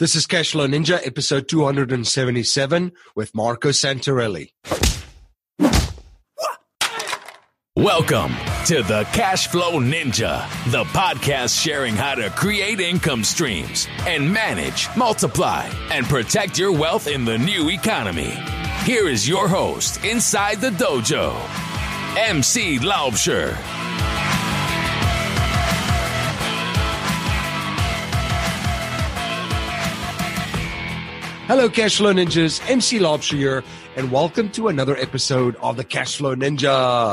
This is Cashflow Ninja, episode 277 with Marco Santarelli. Welcome to the Cashflow Ninja, the podcast sharing how to create income streams and manage, multiply, and protect your wealth in the new economy. Here is your host inside the dojo, MC Laubscher. Hello, Cashflow Ninjas. MC Laubscher here, and welcome to another episode of the Cashflow Ninja.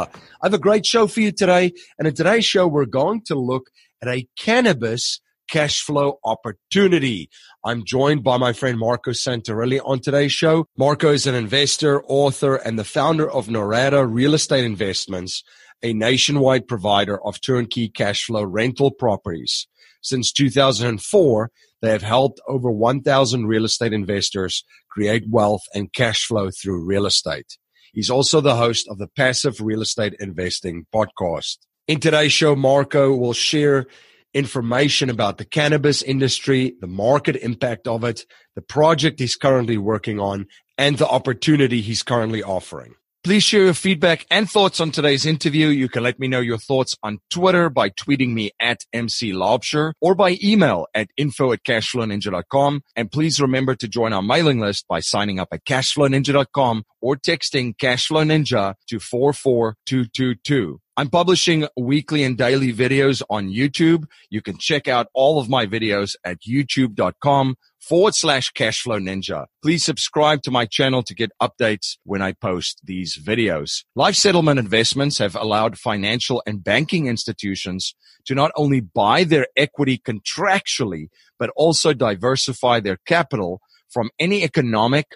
I have a great show for you today, and in today's show, we're going to look at a cannabis cash flow opportunity. I'm joined by my friend Marco Santarelli on today's show. Marco is an investor, author, and the founder of Norada Real Estate Investments, a nationwide provider of turnkey cash flow rental properties. Since 2004, they have helped over 1,000 real estate investors create wealth and cash flow through real estate. He's also the host of the Passive Real Estate Investing podcast. In today's show, Marco will share information about the cannabis industry, the market impact of it, the project he's currently working on, and the opportunity he's currently offering. Please share your feedback and thoughts on today's interview. You can let me know your thoughts on Twitter by tweeting me at MC Laubscher or by email at info at cashflowninja.com. And please remember to join our mailing list by signing up at cashflowninja.com or texting Cashflow Ninja to 44222. I'm publishing weekly and daily videos on YouTube. You can check out all of my videos at youtube.com forward slash cashflow ninja. Please subscribe to my channel to get updates when I post these videos. Life settlement investments have allowed financial and banking institutions to not only buy their equity contractually, but also diversify their capital from any economic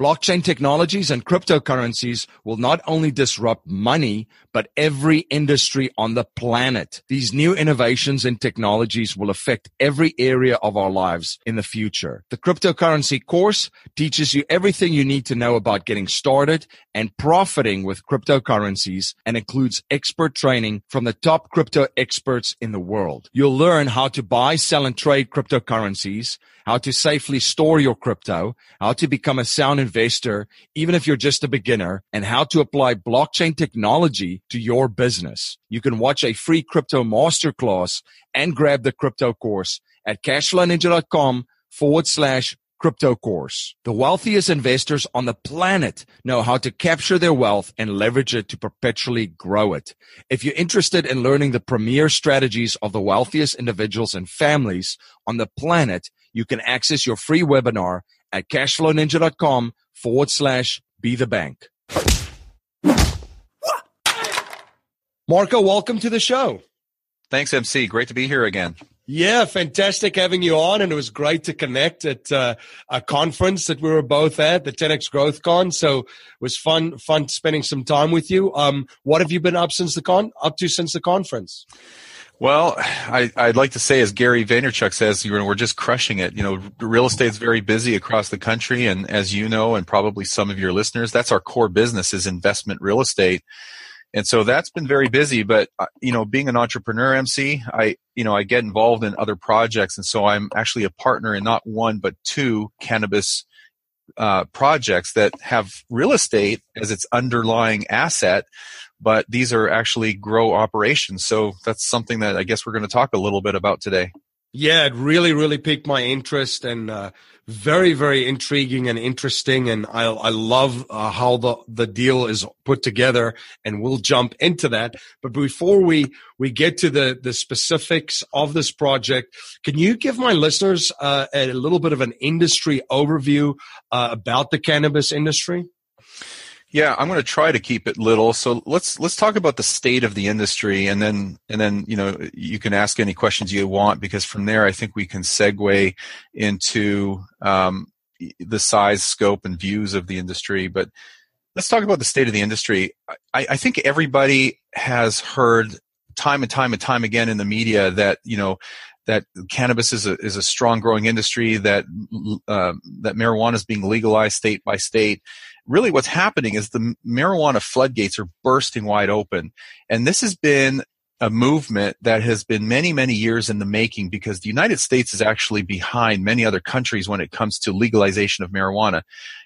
Blockchain technologies and cryptocurrencies will not only disrupt money, but every industry on the planet. These new innovations and technologies will affect every area of our lives in the future. The cryptocurrency course teaches you everything you need to know about getting started and profiting with cryptocurrencies and includes expert training from the top crypto experts in the world. You'll learn how to buy, sell, and trade cryptocurrencies, how to safely store your crypto, how to become a sound investor, even if you're just a beginner, and how to apply blockchain technology to your business. You can watch a free crypto masterclass and grab the crypto course at cashflowninja.com forward slash crypto course. The wealthiest investors on the planet know how to capture their wealth and leverage it to perpetually grow it. If you're interested in learning the premier strategies of the wealthiest individuals and families on the planet, you can access your free webinar at cashflowninja.com forward slash be the bank. Marco, welcome to the show. Thanks, MC. Great to be here again. Yeah, fantastic having you on, and it was great to connect at uh, a conference that we were both at, the 10x Growth Con. So it was fun, fun spending some time with you. Um, what have you been up since the con, up to since the conference? Well, I, would like to say, as Gary Vaynerchuk says, you know, we're just crushing it. You know, real estate's very busy across the country, and as you know, and probably some of your listeners, that's our core business is investment real estate and so that's been very busy but uh, you know being an entrepreneur mc i you know i get involved in other projects and so i'm actually a partner in not one but two cannabis uh, projects that have real estate as its underlying asset but these are actually grow operations so that's something that i guess we're going to talk a little bit about today yeah, it really, really piqued my interest and uh, very, very intriguing and interesting. And I, I love uh, how the, the deal is put together and we'll jump into that. But before we, we get to the, the specifics of this project, can you give my listeners uh, a little bit of an industry overview uh, about the cannabis industry? Yeah, I'm going to try to keep it little. So let's let's talk about the state of the industry, and then and then you know you can ask any questions you want because from there I think we can segue into um, the size, scope, and views of the industry. But let's talk about the state of the industry. I, I think everybody has heard time and time and time again in the media that you know that cannabis is a is a strong growing industry that uh, that marijuana is being legalized state by state. Really, what's happening is the marijuana floodgates are bursting wide open, and this has been a movement that has been many, many years in the making because the United States is actually behind many other countries when it comes to legalization of marijuana.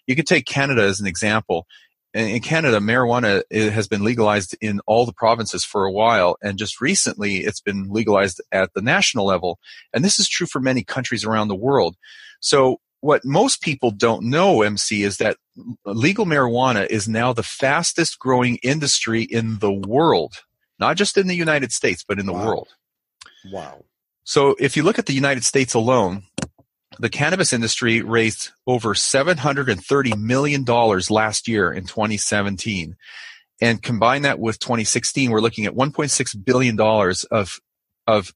You could take Canada as an example. In Canada, marijuana has been legalized in all the provinces for a while, and just recently it's been legalized at the national level. And this is true for many countries around the world. So what most people don't know, MC, is that legal marijuana is now the fastest growing industry in the world not just in the United States, but in the wow. world. Wow. So if you look at the United States alone, the cannabis industry raised over $730 million last year in 2017. And combine that with 2016, we're looking at $1.6 billion of, of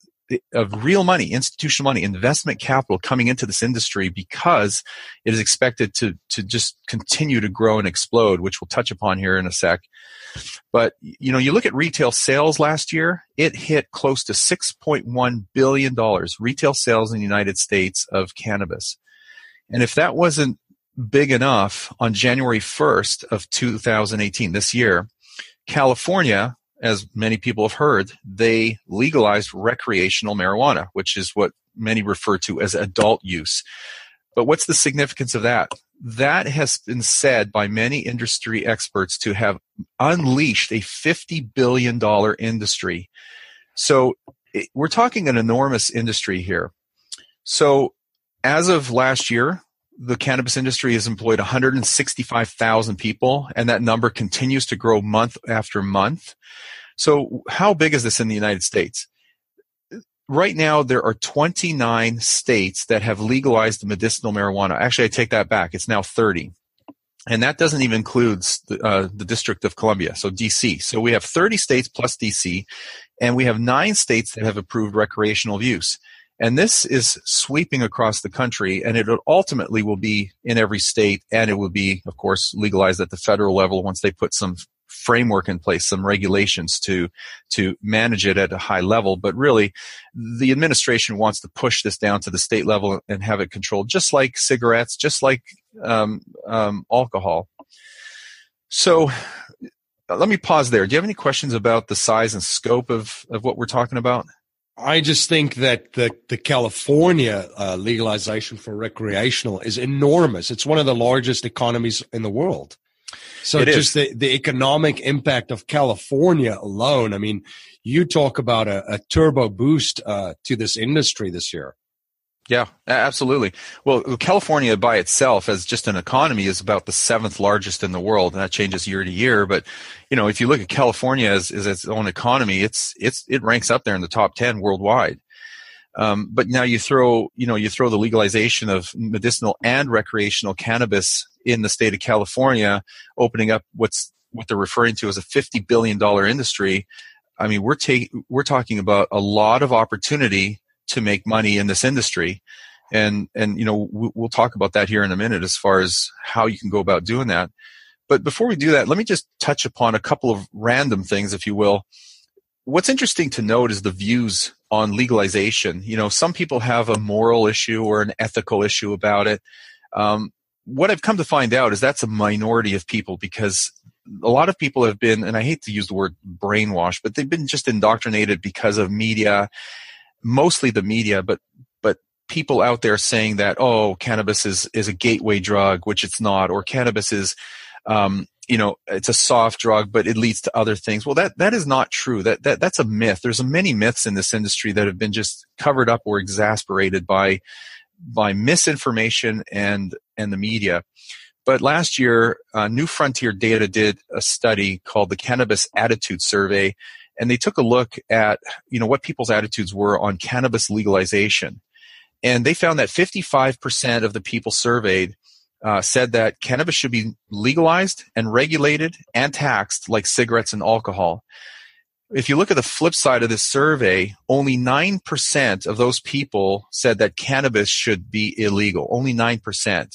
of real money, institutional money, investment capital coming into this industry because it is expected to to just continue to grow and explode, which we'll touch upon here in a sec. But you know, you look at retail sales last year, it hit close to 6.1 billion dollars retail sales in the United States of cannabis. And if that wasn't big enough on January 1st of 2018 this year, California as many people have heard, they legalized recreational marijuana, which is what many refer to as adult use. But what's the significance of that? That has been said by many industry experts to have unleashed a $50 billion industry. So we're talking an enormous industry here. So as of last year, the cannabis industry has employed 165,000 people, and that number continues to grow month after month. So, how big is this in the United States? Right now, there are 29 states that have legalized medicinal marijuana. Actually, I take that back. It's now 30. And that doesn't even include the, uh, the District of Columbia, so DC. So we have 30 states plus DC, and we have nine states that have approved recreational use. And this is sweeping across the country, and it ultimately will be in every state, and it will be, of course, legalized at the federal level once they put some framework in place, some regulations to to manage it at a high level. But really, the administration wants to push this down to the state level and have it controlled, just like cigarettes, just like um, um, alcohol. So, let me pause there. Do you have any questions about the size and scope of of what we're talking about? I just think that the the California uh, legalization for recreational is enormous. It's one of the largest economies in the world. So It is. just the, the economic impact of California alone. I mean, you talk about a, a turbo boost uh, to this industry this year. Yeah, absolutely. Well, California by itself, as just an economy, is about the seventh largest in the world, and that changes year to year. But you know, if you look at California as, as its own economy, it's it's it ranks up there in the top ten worldwide. Um, but now you throw you know you throw the legalization of medicinal and recreational cannabis in the state of California, opening up what's what they're referring to as a fifty billion dollar industry. I mean, we're taking we're talking about a lot of opportunity to make money in this industry. And and you know we- we'll talk about that here in a minute as far as how you can go about doing that. But before we do that let me just touch upon a couple of random things if you will. What's interesting to note is the views on legalization. You know some people have a moral issue or an ethical issue about it. Um, what i've come to find out is that's a minority of people because a lot of people have been and i hate to use the word brainwashed but they've been just indoctrinated because of media mostly the media, but but people out there saying that oh, cannabis is is a gateway drug, which it's not, or cannabis is um, you know it's a soft drug, but it leads to other things. Well, that that is not true. That that that's a myth. There's many myths in this industry that have been just covered up or exasperated by by misinformation and and the media. But last year, uh, New Frontier Data did a study called the Cannabis Attitude Survey, and they took a look at you know what people's attitudes were on cannabis legalization. And they found that 55% of the people surveyed uh, said that cannabis should be legalized and regulated and taxed like cigarettes and alcohol. If you look at the flip side of this survey only 9% of those people said that cannabis should be illegal. Only 9%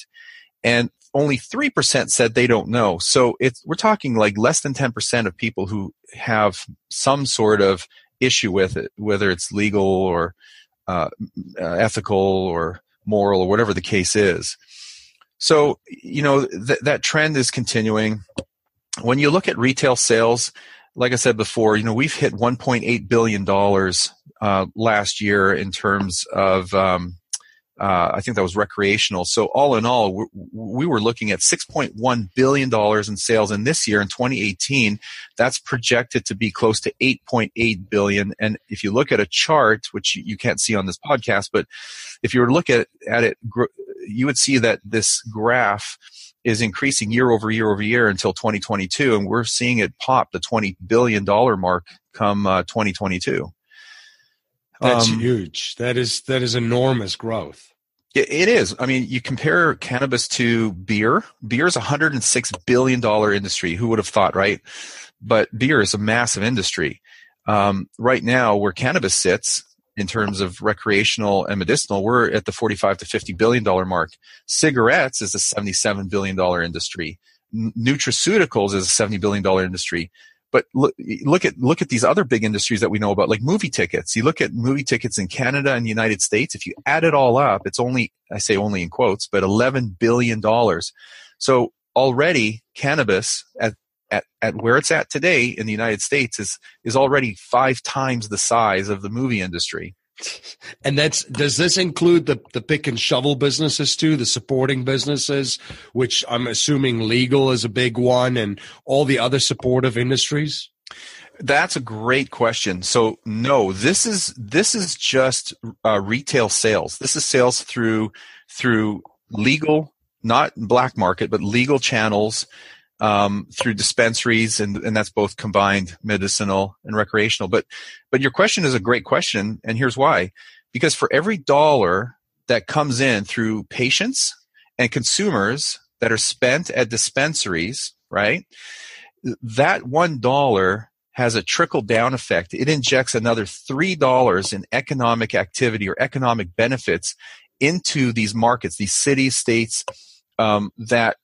and only 3% said they don't know. So it's, we're talking like less than 10% of people who have some sort of issue with it, whether it's legal or uh, uh, ethical or moral or whatever the case is. So, you know, th- that trend is continuing. When you look at retail sales, like I said before, you know, we've hit $1.8 billion uh, last year in terms of um, uh, I think that was recreational. So all in all, we, we were looking at 6.1 billion dollars in sales, and this year in 2018, that's projected to be close to 8.8 billion. And if you look at a chart, which you can't see on this podcast, but if you were to look at at it, you would see that this graph is increasing year over year over year until 2022, and we're seeing it pop the 20 billion dollar mark come uh, 2022. That's um, huge. That is that is enormous growth. It is. I mean, you compare cannabis to beer. Beer is a hundred and six billion dollar industry. Who would have thought, right? But beer is a massive industry. Um, right now, where cannabis sits in terms of recreational and medicinal, we're at the forty-five to fifty billion dollar mark. Cigarettes is a seventy-seven billion dollar industry. Nutraceuticals is a seventy billion dollar industry. But look, look at look at these other big industries that we know about, like movie tickets. You look at movie tickets in Canada and the United States. If you add it all up, it's only I say only in quotes, but eleven billion dollars. So already cannabis at at, at where it's at today in the United States is is already five times the size of the movie industry. And that's does this include the the pick and shovel businesses too, the supporting businesses, which I'm assuming legal is a big one, and all the other supportive industries? That's a great question. So no, this is this is just uh, retail sales. This is sales through through legal, not black market, but legal channels um, through dispensaries, and, and that's both combined medicinal and recreational. But but your question is a great question, and here's why: because for every dollar that comes in through patients and consumers that are spent at dispensaries, right? That one dollar has a trickle down effect. It injects another $3 in economic activity or economic benefits into these markets, these cities, states um, that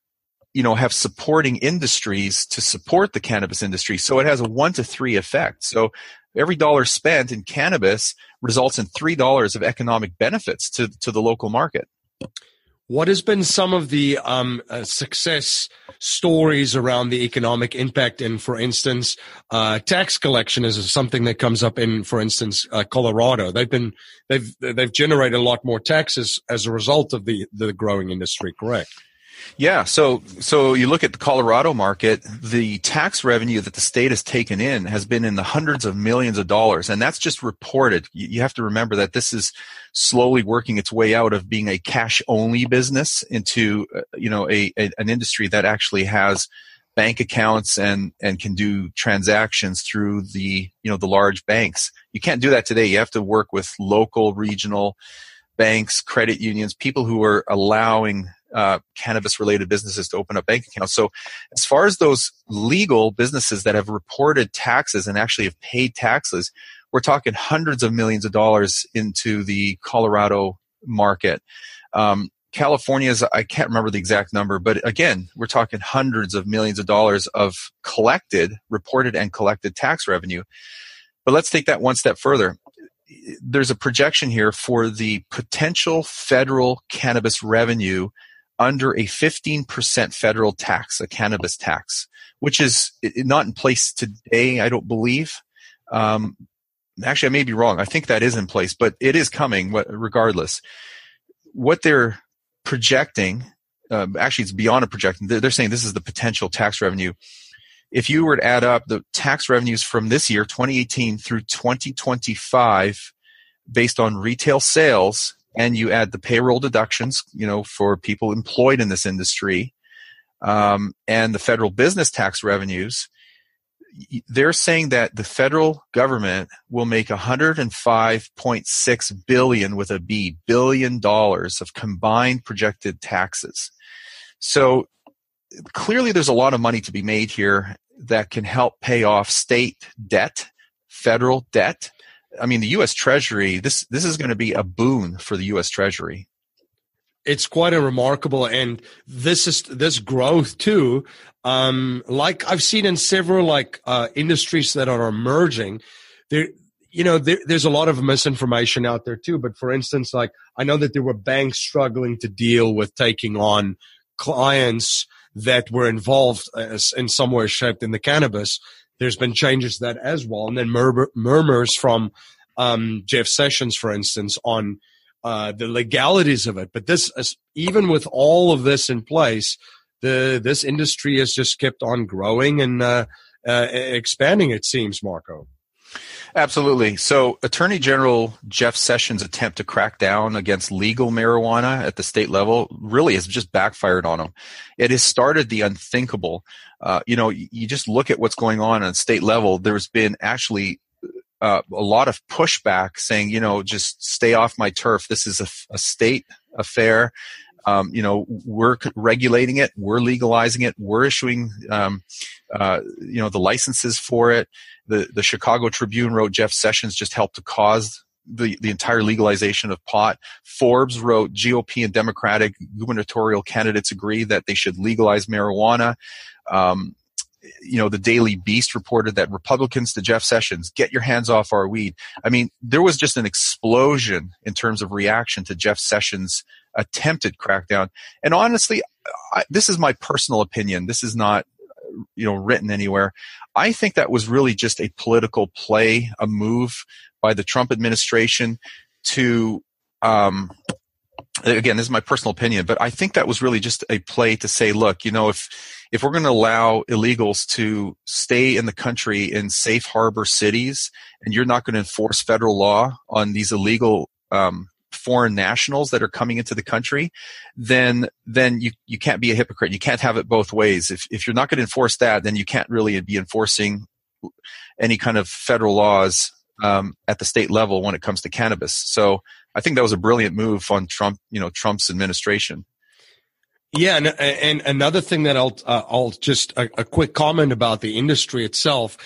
you know have supporting industries to support the cannabis industry so it has a one to three effect so every dollar spent in cannabis results in three dollars of economic benefits to, to the local market what has been some of the um, uh, success stories around the economic impact? And for instance, uh, tax collection is something that comes up in, for instance, uh, Colorado. They've been they've they've generated a lot more taxes as a result of the the growing industry. Correct? Yeah, so so you look at the Colorado market, the tax revenue that the state has taken in has been in the hundreds of millions of dollars, and that's just reported. You have to remember that this is slowly working its way out of being a cash only business into uh, you know a, a an industry that actually has bank accounts and and can do transactions through the you know the large banks. You can't do that today. You have to work with local, regional banks, credit unions, people who are allowing uh, cannabis related businesses to open up bank accounts. So, as far as those legal businesses that have reported taxes and actually have paid taxes, we're talking hundreds of millions of dollars into the Colorado market. Um, California's, I can't remember the exact number, but again, we're talking hundreds of millions of dollars of collected, reported and collected tax revenue. But let's take that one step further there's a projection here for the potential federal cannabis revenue under a 15% federal tax, a cannabis tax, which is not in place today, I don't believe. Um, actually, I may be wrong. I think that is in place, but it is coming regardless. What they're projecting, uh, actually, it's beyond a projection. They're, they're saying this is the potential tax revenue. If you were to add up the tax revenues from this year, 2018 through 2025, based on retail sales, and you add the payroll deductions, you know, for people employed in this industry, um, and the federal business tax revenues, they're saying that the federal government will make 105.6 billion with a B billion dollars of combined projected taxes. So clearly there's a lot of money to be made here that can help pay off state debt, federal debt, I mean, the U.S. Treasury this this is going to be a boon for the U.S. Treasury. it's quite a remarkable and this is this growth too um like i've seen in several like uh industries that are emerging there you know there, there's a lot of misinformation out there too but for instance like i know that there were banks struggling to deal with taking on clients that were involved as, in some way shaped in the cannabis there's been changes to that as well and then murmur, murmurs from um, jeff sessions for instance on uh, the legalities of it. But this, even with all of this in place, the this industry has just kept on growing and uh, uh, expanding. It seems, Marco. Absolutely. So, Attorney General Jeff Sessions' attempt to crack down against legal marijuana at the state level really has just backfired on him. It has started the unthinkable. Uh, you know, you just look at what's going on at state level. There's been actually uh, a lot of pushback saying, you know, just stay off my turf. This is a, a state affair. Um, you know, we're regulating it, we're legalizing it, we're issuing, um, uh, you know, the licenses for it. The the Chicago Tribune wrote Jeff Sessions just helped to cause the, the entire legalization of pot. Forbes wrote GOP and Democratic gubernatorial candidates agree that they should legalize marijuana. Um, you know, the Daily Beast reported that Republicans to Jeff Sessions, get your hands off our weed. I mean, there was just an explosion in terms of reaction to Jeff Sessions' attempted crackdown. And honestly, I, this is my personal opinion. This is not, you know, written anywhere. I think that was really just a political play, a move by the Trump administration to, um, again, this is my personal opinion, but I think that was really just a play to say, look, you know, if, if we're going to allow illegals to stay in the country in safe harbor cities and you're not going to enforce federal law on these illegal um, foreign nationals that are coming into the country, then then you, you can't be a hypocrite. You can't have it both ways. If if you're not going to enforce that, then you can't really be enforcing any kind of federal laws um, at the state level when it comes to cannabis. So I think that was a brilliant move on Trump, you know, Trump's administration. Yeah, and, and another thing that I'll uh, I'll just a, a, quick comment about the industry itself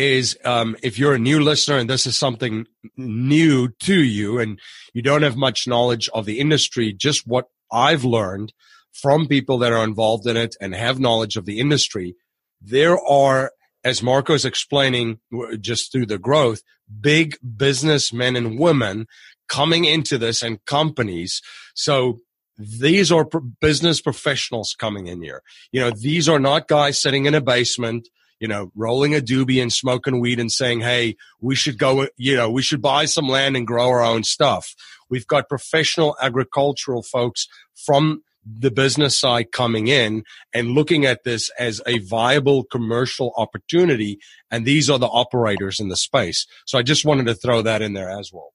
is um, if you're a new listener and this is something new to you and you don't have much knowledge of the industry, just what I've learned from people that are involved in it and have knowledge of the industry, there are, as Marco's is explaining, just through the growth, big businessmen and women coming into this and companies. So these are business professionals coming in here. You know, these are not guys sitting in a basement, you know, rolling a doobie and smoking weed and saying, Hey, we should go, you know, we should buy some land and grow our own stuff. We've got professional agricultural folks from the business side coming in and looking at this as a viable commercial opportunity. And these are the operators in the space. So I just wanted to throw that in there as well.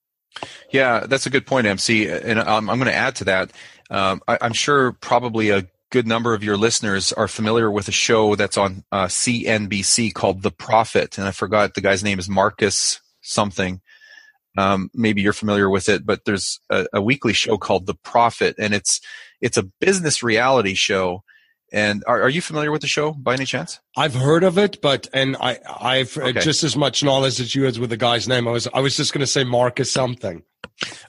Yeah, that's a good point, MC. And I'm, I'm going to add to that. Um, I, am sure probably a good number of your listeners are familiar with a show that's on uh, CNBC called The Profit, and I forgot the guy's name is Marcus something. Um, maybe you're familiar with it, but there's a, a, weekly show called The Profit, and it's it's a business reality show. And are, are you familiar with the show by any chance? I've heard of it, but and I I've uh, okay. just as much knowledge as you as with the guy's name. I was I was just going to say Marcus something.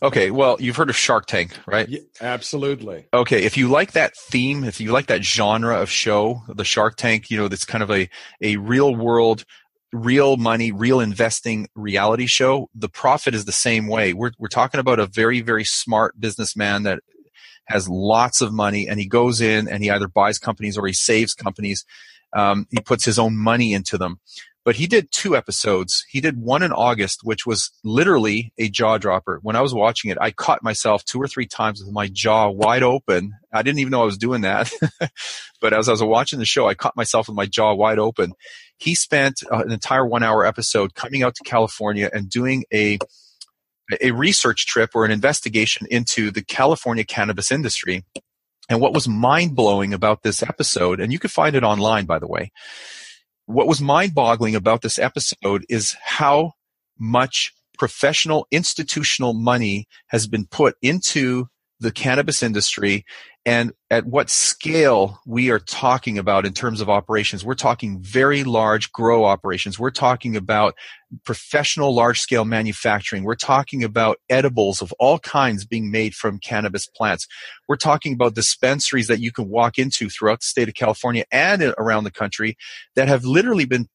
Okay, well, you've heard of Shark Tank, right? Yeah, absolutely. Okay, if you like that theme, if you like that genre of show, the Shark Tank, you know, that's kind of a a real world real money, real investing reality show. The profit is the same way. We're we're talking about a very very smart businessman that has lots of money and he goes in and he either buys companies or he saves companies. Um, he puts his own money into them. But he did two episodes. He did one in August, which was literally a jaw dropper. When I was watching it, I caught myself two or three times with my jaw wide open. I didn't even know I was doing that. but as I was watching the show, I caught myself with my jaw wide open. He spent uh, an entire one hour episode coming out to California and doing a a research trip or an investigation into the California cannabis industry. And what was mind blowing about this episode, and you can find it online, by the way, what was mind boggling about this episode is how much professional institutional money has been put into the cannabis industry and at what scale we are talking about in terms of operations. We're talking very large grow operations. We're talking about professional large scale manufacturing. We're talking about edibles of all kinds being made from cannabis plants. We're talking about dispensaries that you can walk into throughout the state of California and around the country that have literally been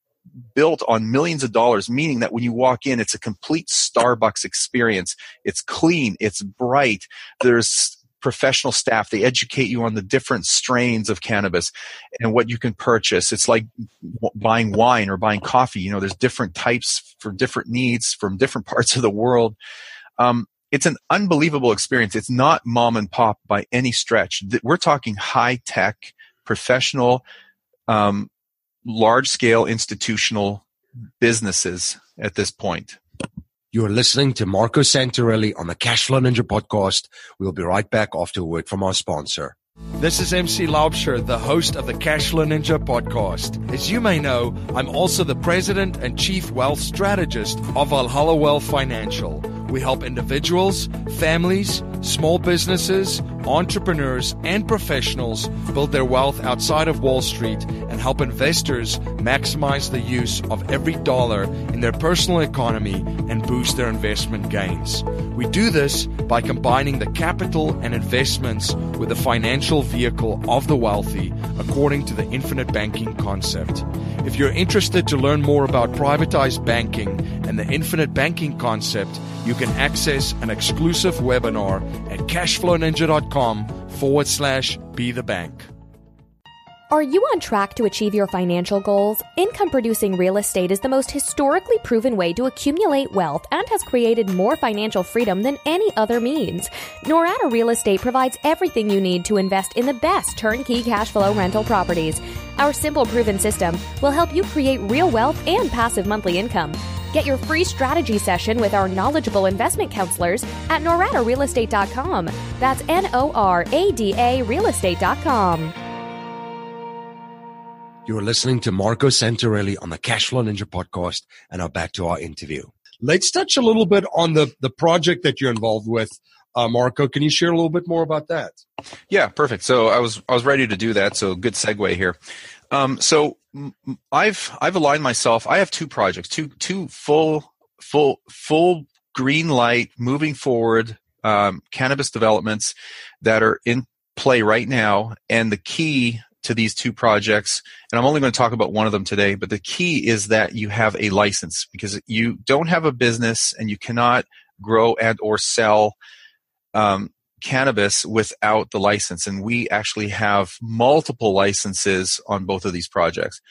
built on millions of dollars, meaning that when you walk in, it's a complete Starbucks experience. It's clean, it's bright. There's professional staff. They educate you on the different strains of cannabis and what you can purchase. It's like buying wine or buying coffee. You know, there's different types for different needs from different parts of the world. Um, it's an unbelievable experience. It's not mom and pop by any stretch. We're talking high tech, professional, um, large scale institutional businesses at this point. You are listening to Marco Santarelli on the Cashflow Ninja podcast. We'll be right back after a word from our sponsor. This is MC Laubscher, the host of the Cashflow Ninja podcast. As you may know, I'm also the president and chief wealth strategist of Valhalla Wealth Financial. We help individuals, families, small businesses, entrepreneurs, and professionals build their wealth outside of Wall Street and help investors maximize the use of every dollar in their personal economy and boost their investment gains. We do this by combining the capital and investments with the financial vehicle of the wealthy according to the infinite banking concept. If you're interested to learn more about privatized banking and the infinite banking concept, you can access an exclusive webinar at cashflowninja.com forward slash be the bank. Are you on track to achieve your financial goals? Income producing real estate is the most historically proven way to accumulate wealth and has created more financial freedom than any other means. Norada Real Estate provides everything you need to invest in the best turnkey cash flow rental properties. Our simple proven system will help you create real wealth and passive monthly income. Get your free strategy session with our knowledgeable investment counselors at noradarealestate.com. That's N O R A D A realestate.com. You're listening to Marco Santarelli on the Cashflow Ninja podcast and now back to our interview. Let's touch a little bit on the, the project that you're involved with. Uh, Marco, can you share a little bit more about that? Yeah, perfect. So I was I was ready to do that. So good segue here. Um, so I've I've aligned myself. I have two projects, two two full full full green light moving forward um, cannabis developments that are in play right now. And the key to these two projects, and I'm only going to talk about one of them today, but the key is that you have a license because you don't have a business and you cannot grow and or sell um, cannabis without the license. And we actually have multiple licenses on both of these projects.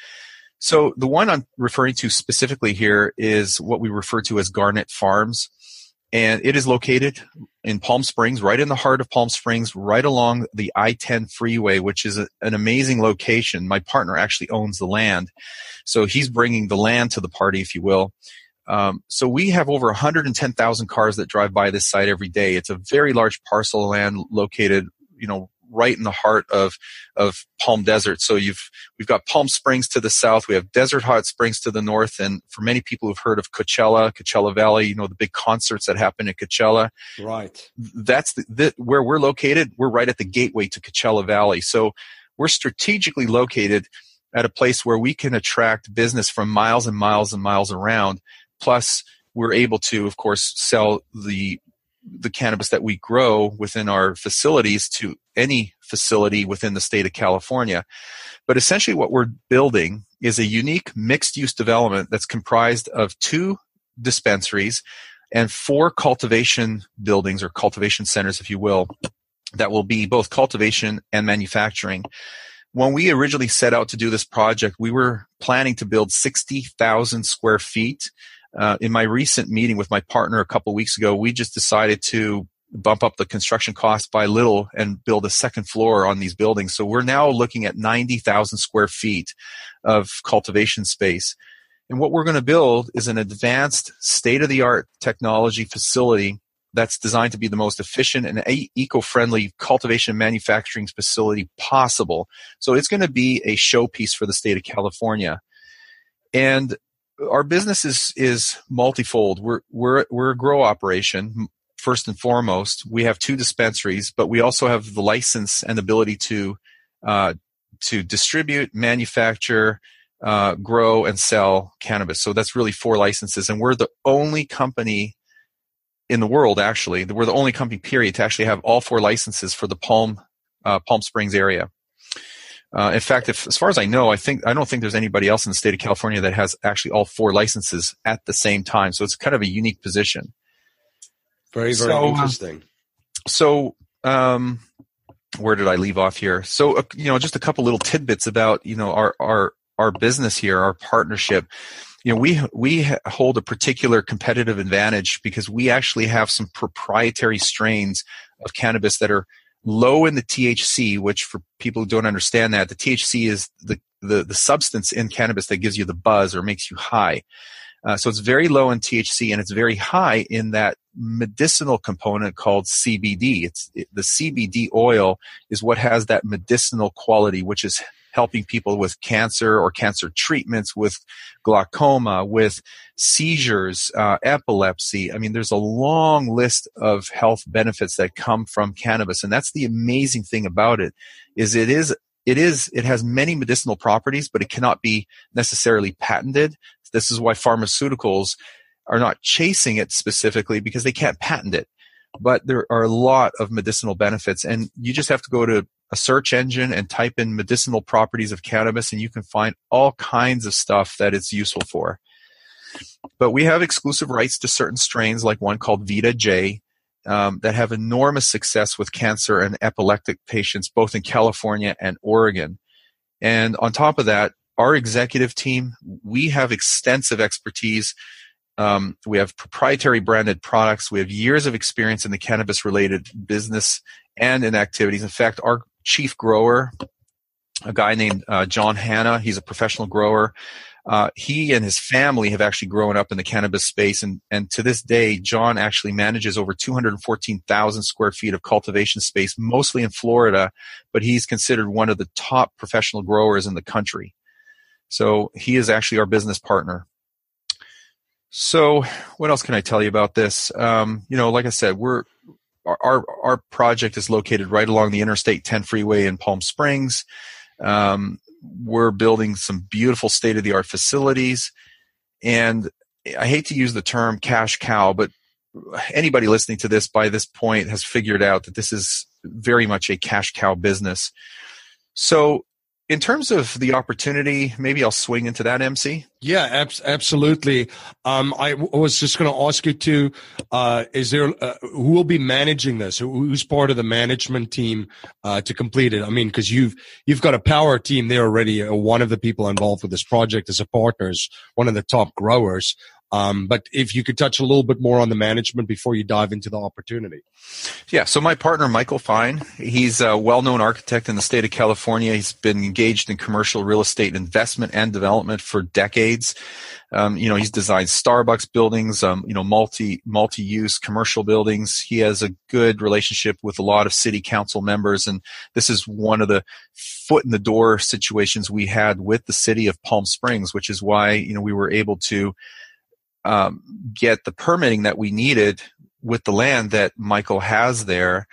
So the one I'm referring to specifically here is what we refer to as Garnet Farms and it is located in Palm Springs, right in the heart of Palm Springs, right along the I-10 freeway, which is a, an amazing location. My partner actually owns the land, so he's bringing the land to the party, if you will. Um, so we have over 110,000 cars that drive by this site every day. It's a very large parcel of land located, you know, right in the heart of of Palm Desert. So you've we've got Palm Springs to the south, we have Desert Hot Springs to the north, and for many people who've heard of Coachella, Coachella Valley, you know the big concerts that happen in Coachella. Right. That's the, the, where we're located. We're right at the gateway to Coachella Valley. So we're strategically located at a place where we can attract business from miles and miles and miles around. Plus, we're able to, of course, sell the the cannabis that we grow within our facilities to any facility within the state of California. But essentially, what we're building is a unique mixed use development that's comprised of two dispensaries and four cultivation buildings or cultivation centers, if you will, that will be both cultivation and manufacturing. When we originally set out to do this project, we were planning to build 60,000 square feet uh, in my recent meeting with my partner a couple weeks ago, we just decided to bump up the construction cost by little and build a second floor on these buildings. So we're now looking at 90,000 square feet of cultivation space. And what we're going to build is an advanced state of the art technology facility that's designed to be the most efficient and eco-friendly cultivation manufacturing facility possible. So it's going to be a showpiece for the state of California. And our business is is multifold. We're we're we're a grow operation. first and foremost. We have two dispensaries, but we also have the license and ability to uh, to distribute, manufacture, uh, grow, and sell cannabis. So that's really four licenses, and we're the only company in the world. Actually, we're the only company, period, to actually have all four licenses for the Palm uh, Palm Springs area. Uh, in fact, if, as far as I know, I think I don't think there's anybody else in the state of California that has actually all four licenses at the same time. So it's kind of a unique position. Very, very so, uh, interesting. so, um, where did I leave off here? So, uh, you know, just a couple little tidbits about you know our our our business here, our partnership. You know, we we hold a particular competitive advantage because we actually have some proprietary strains of cannabis that are low in the THC, which for people who don't understand that, the THC is the, the, the substance in cannabis that gives you the buzz or makes you high. Uh, so it's very low in THC and it's very high in that medicinal component called CBD. It's it, the CBD oil is what has that medicinal quality, which is helping people with cancer or cancer treatments, with glaucoma, with seizures, uh, epilepsy. I mean, there's a long list of health benefits that come from cannabis, and that's the amazing thing about it. Is it is it is it has many medicinal properties, but it cannot be necessarily patented. This is why pharmaceuticals are not chasing it specifically because they can't patent it but there are a lot of medicinal benefits and you just have to go to a search engine and type in medicinal properties of cannabis and you can find all kinds of stuff that it's useful for. But we have exclusive rights to certain strains like one called Vita J um, that have enormous success with cancer and epileptic patients both in California and Oregon. And on top of that, our executive team, we have extensive expertise um, we have proprietary branded products. We have years of experience in the cannabis related business and in activities. In fact, our chief grower, a guy named uh, John Hanna. He's a professional grower. Uh, he and his family have actually grown up in the cannabis space, and, and to this day, John actually manages over 214,000 square feet of cultivation space, mostly in Florida, but he's considered one of the top professional growers in the country. So he is actually our business partner. So, what else can I tell you about this? Um, you know, like I said, we're our our project is located right along the Interstate 10 freeway in Palm Springs. Um, we're building some beautiful state of the art facilities, and I hate to use the term cash cow, but anybody listening to this by this point has figured out that this is very much a cash cow business. So in terms of the opportunity, maybe I'll swing into that, MC. Yeah, ab- absolutely. Um, was just going to ask you to, uh, is there, uh, who will be managing this? Who's part of the management team, uh, to complete it? I mean, cause you've, you've got a power team there already. Uh, one of the people involved with this project is a partner, is one of the top growers. Um, but if you could touch a little bit more on the management before you dive into the opportunity. Yeah. So my partner, Michael Fine, he's a well-known architect in the state of California. He's been engaged in commercial real estate investment and development for decades. Um, you know, he's designed Starbucks buildings, um, you know, multi, multi-use commercial buildings. He has a good relationship with a lot of city council members. And this is one of the foot in the door situations we had with the city of Palm Springs, which is why, you know, we were able to um, get the permitting that we needed with the land that Michael has there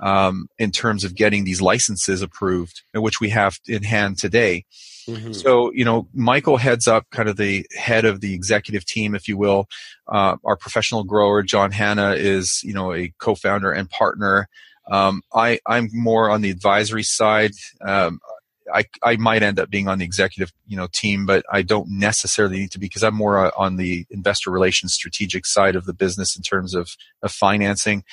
um, in terms of getting these licenses approved, which we have in hand today. Mm-hmm. So, you know, Michael heads up kind of the head of the executive team, if you will. Uh, our professional grower, John Hanna, is, you know, a co-founder and partner. Um, I, I'm more on the advisory side. Um, I, I might end up being on the executive you know team, but I don't necessarily need to be because I'm more uh, on the investor relations strategic side of the business in terms of, of financing.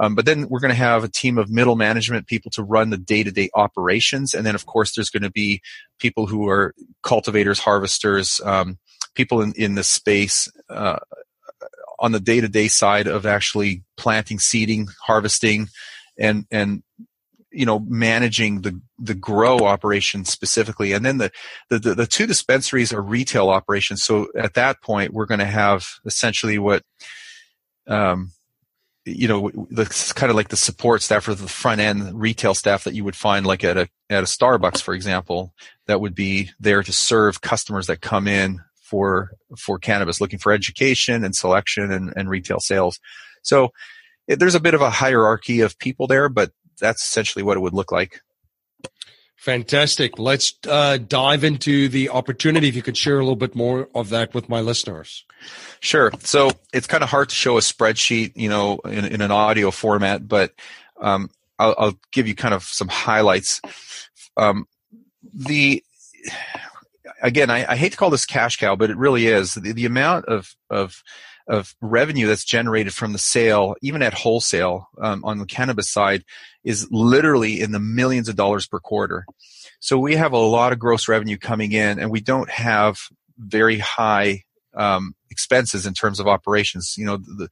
Um, but then we're going to have a team of middle management people to run the day-to-day operations, and then of course there's going to be people who are cultivators, harvesters, um, people in in the space. Uh, on the day-to-day side of actually planting, seeding, harvesting, and and you know managing the the grow operation specifically. And then the, the the, two dispensaries are retail operations. So at that point we're going to have essentially what um you know the kind of like the support staff or the front end retail staff that you would find like at a at a Starbucks for example that would be there to serve customers that come in for for cannabis looking for education and selection and, and retail sales. So there's a bit of a hierarchy of people there, but that's essentially what it would look like. Fantastic. Let's uh, dive into the opportunity. If you could share a little bit more of that with my listeners. Sure. So it's kind of hard to show a spreadsheet, you know, in, in an audio format, but um, I'll, I'll, give you kind of some highlights. Um, the again, I, I, hate to call this cash cow, but it really is the, the amount of of of revenue that's generated from the sale, even at wholesale um, on the cannabis side, is literally in the millions of dollars per quarter. So we have a lot of gross revenue coming in, and we don't have very high um, expenses in terms of operations. You know, the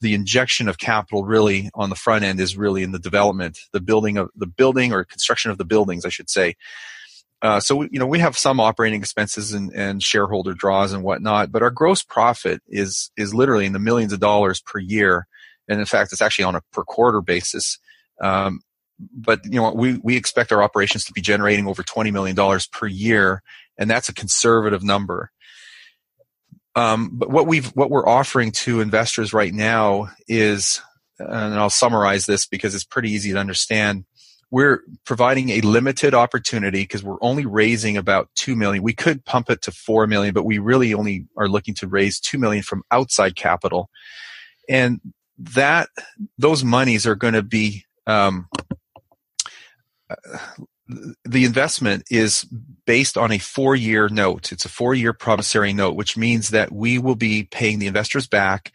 the injection of capital really on the front end is really in the development, the building of the building or construction of the buildings, I should say. Uh, so we, you know we have some operating expenses and, and shareholder draws and whatnot, but our gross profit is is literally in the millions of dollars per year, and in fact, it's actually on a per quarter basis. Um, but you know we we expect our operations to be generating over twenty million dollars per year, and that's a conservative number. Um, but what we've what we're offering to investors right now is, and I'll summarize this because it's pretty easy to understand we're providing a limited opportunity because we're only raising about 2 million. We could pump it to 4 million, but we really only are looking to raise 2 million from outside capital. And that, those monies are going to be, um, the investment is based on a four year note. It's a four year promissory note, which means that we will be paying the investors back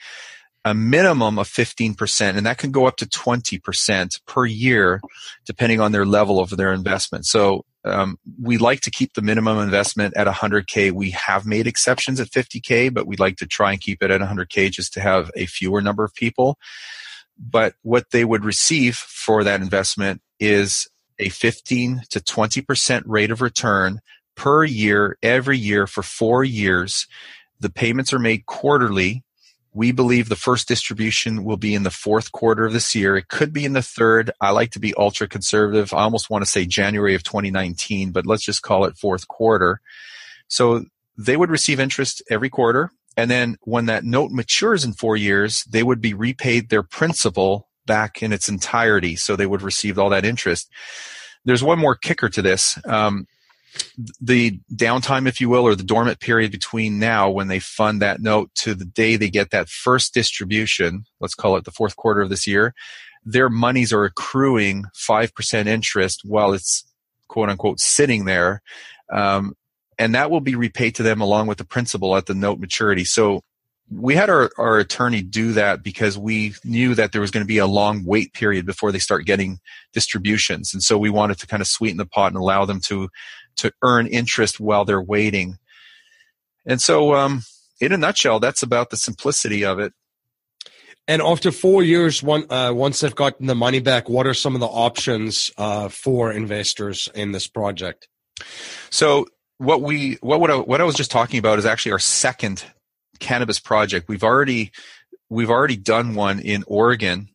a minimum of 15%, and that can go up to 20% per year, depending on their level of their investment. So um, we like to keep the minimum investment at 100K. We have made exceptions at 50K, but we'd like to try and keep it at 100K just to have a fewer number of people. But what they would receive for that investment is a 15 to 20% rate of return per year, every year for four years. The payments are made quarterly we believe the first distribution will be in the fourth quarter of this year. It could be in the third. I like to be ultra conservative. I almost want to say January of 2019, but let's just call it fourth quarter. So they would receive interest every quarter. And then when that note matures in four years, they would be repaid their principal back in its entirety. So they would receive all that interest. There's one more kicker to this. Um, the downtime, if you will, or the dormant period between now when they fund that note to the day they get that first distribution, let's call it the fourth quarter of this year, their monies are accruing 5% interest while it's quote unquote sitting there. Um, and that will be repaid to them along with the principal at the note maturity. So we had our, our attorney do that because we knew that there was going to be a long wait period before they start getting distributions. And so we wanted to kind of sweeten the pot and allow them to to earn interest while they're waiting. And so, um, in a nutshell, that's about the simplicity of it. And after four years, one, uh, once they've gotten the money back, what are some of the options uh, for investors in this project? So, what we what what I, what I was just talking about is actually our second cannabis project. We've already we've already done one in Oregon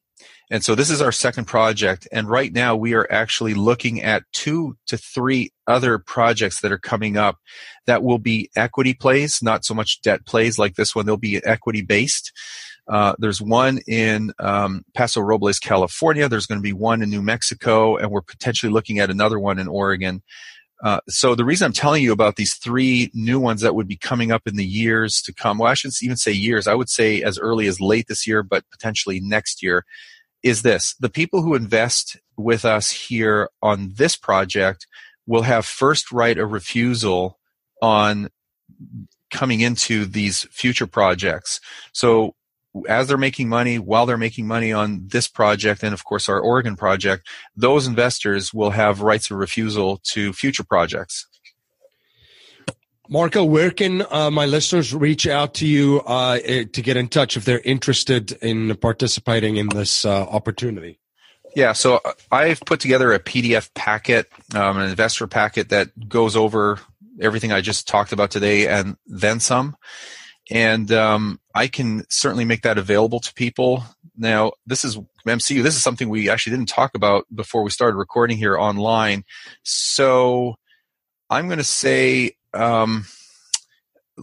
and so this is our second project. And right now we are actually looking at two to three other projects that are coming up that will be equity plays, not so much debt plays like this one. They'll be equity based. Uh, there's one in um, Paso Robles, California. There's going to be one in New Mexico, and we're potentially looking at another one in Oregon. Uh, so the reason I'm telling you about these three new ones that would be coming up in the years to come, well, I shouldn't even say years. I would say as early as late this year, but potentially next year, is this the people who invest with us here on this project will have first right of refusal on coming into these future projects. So as they're making money, while they're making money on this project and of course our Oregon project, those investors will have rights of refusal to future projects. Marco, where can uh, my listeners reach out to you uh, eh, to get in touch if they're interested in participating in this uh, opportunity? Yeah, so uh, I've put together a PDF packet, um, an investor packet that goes over everything I just talked about today and then some. And um, I can certainly make that available to people. Now, this is MCU. This is something we actually didn't talk about before we started recording here online. So I'm going to say um,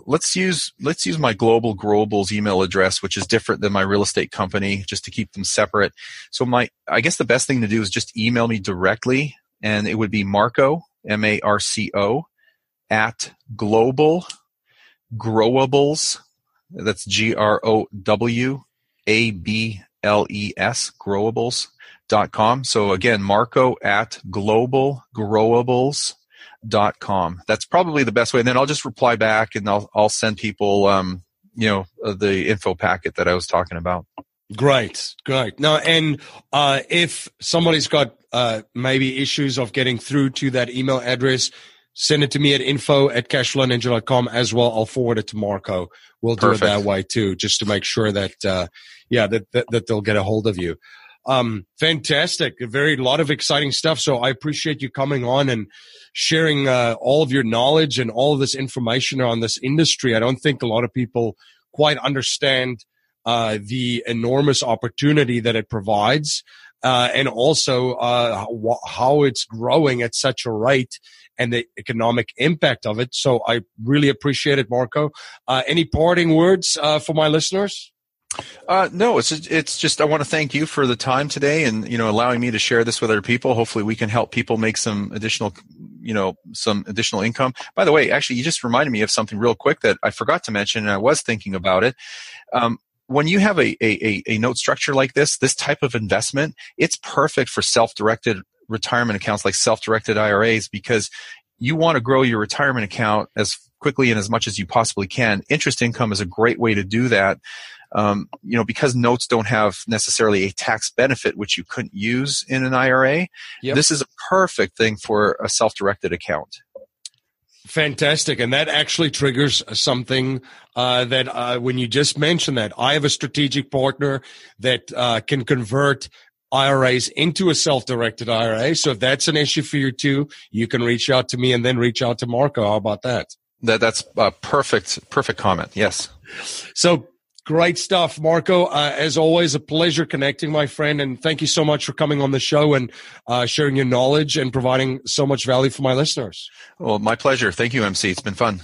let's use let's use my global growables email address which is different than my real estate company just to keep them separate so my i guess the best thing to do is just email me directly and it would be marco m-a-r-c-o at global growables that's g-r-o-w-a-b-l-e-s growables dot com so again marco at global growables dot com. That's probably the best way. And then I'll just reply back and I'll I'll send people um, you know uh, the info packet that I was talking about. Great, great. Now, and uh, if somebody's got uh, maybe issues of getting through to that email address, send it to me at info at cashflowninja.com as well. I'll forward it to Marco. We'll do it that way too, just to make sure that, uh, yeah, that, that, that, they'll get a hold of you. Um, fantastic. A very lot of exciting stuff. So I appreciate you coming on and sharing uh, all of your knowledge and all of this information on this industry. I don't think a lot of people quite understand uh, the enormous opportunity that it provides. Uh, and also uh, how it's growing at such a rate and the economic impact of it. So I really appreciate it, Marco. Uh, any parting words uh, for my listeners? Uh, no, it's it's just I want to thank you for the time today and you know allowing me to share this with other people. Hopefully, we can help people make some additional you know some additional income. By the way, actually, you just reminded me of something real quick that I forgot to mention, and I was thinking about it. Um, when you have a, a, a note structure like this, this type of investment, it's perfect for self-directed retirement accounts like self-directed IRAs because you want to grow your retirement account as quickly and as much as you possibly can. Interest income is a great way to do that um, you know, because notes don't have necessarily a tax benefit, which you couldn't use in an IRA, yep. this is a perfect thing for a self-directed account. Fantastic. And that actually triggers something uh, that uh, when you just mentioned that, I have a strategic partner that uh, can convert IRAs into a self-directed IRA. So if that's an issue for you too, you can reach out to me and then reach out to Marco. How about that? That that's a perfect perfect comment. Yes. So Great stuff, Marco. Uh, as always, a pleasure connecting, my friend, and thank you so much for coming on the show and uh, sharing your knowledge and providing so much value for my listeners. Well, my pleasure. Thank you, MC. It's been fun.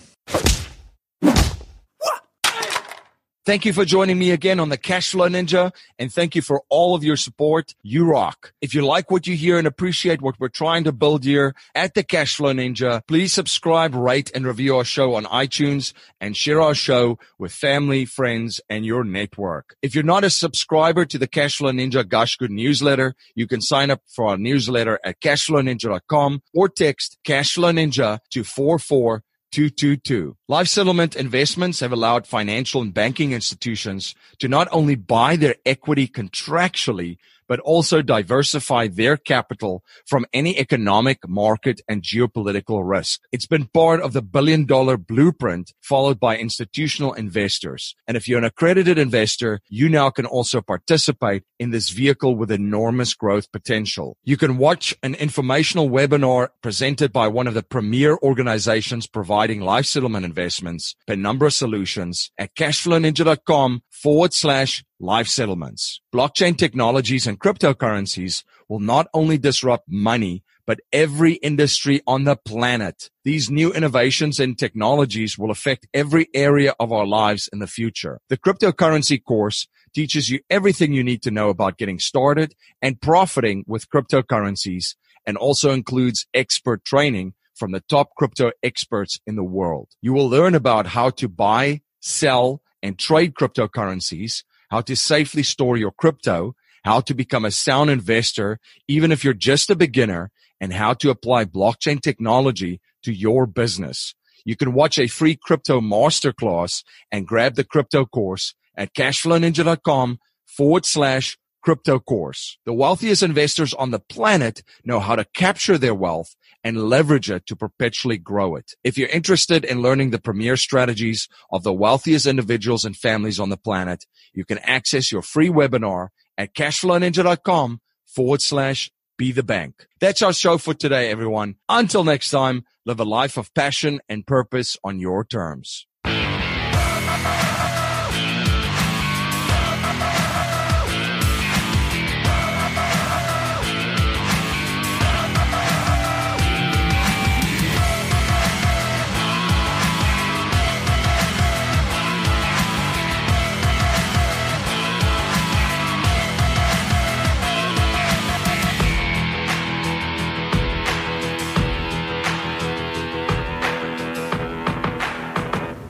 Thank you for joining me again on the Cashflow Ninja, and thank you for all of your support. You rock. If you like what you hear and appreciate what we're trying to build here at the Cashflow Ninja, please subscribe, rate, and review our show on iTunes and share our show with family, friends, and your network. If you're not a subscriber to the Cashflow Ninja Gosh Good newsletter, you can sign up for our newsletter at cashflowninja.com or text Cashflow Ninja to 44 222. Life settlement investments have allowed financial and banking institutions to not only buy their equity contractually, but also diversify their capital from any economic, market, and geopolitical risk. It's been part of the billion dollar blueprint followed by institutional investors. And if you're an accredited investor, you now can also participate in this vehicle with enormous growth potential. You can watch an informational webinar presented by one of the premier organizations providing life settlement investments, Penumbra Solutions at cashflowninja.com forward slash life settlements. Blockchain technologies and cryptocurrencies will not only disrupt money, but every industry on the planet. These new innovations and technologies will affect every area of our lives in the future. The cryptocurrency course teaches you everything you need to know about getting started and profiting with cryptocurrencies and also includes expert training from the top crypto experts in the world. You will learn about how to buy, sell, and trade cryptocurrencies, how to safely store your crypto, how to become a sound investor, even if you're just a beginner, and how to apply blockchain technology to your business. You can watch a free crypto masterclass and grab the crypto course at cashflowninja.com forward slash crypto course. The wealthiest investors on the planet know how to capture their wealth and leverage it to perpetually grow it. If you're interested in learning the premier strategies of the wealthiest individuals and families on the planet, you can access your free webinar at cashflowninja.com forward slash be the bank. That's our show for today, everyone. Until next time, live a life of passion and purpose on your terms.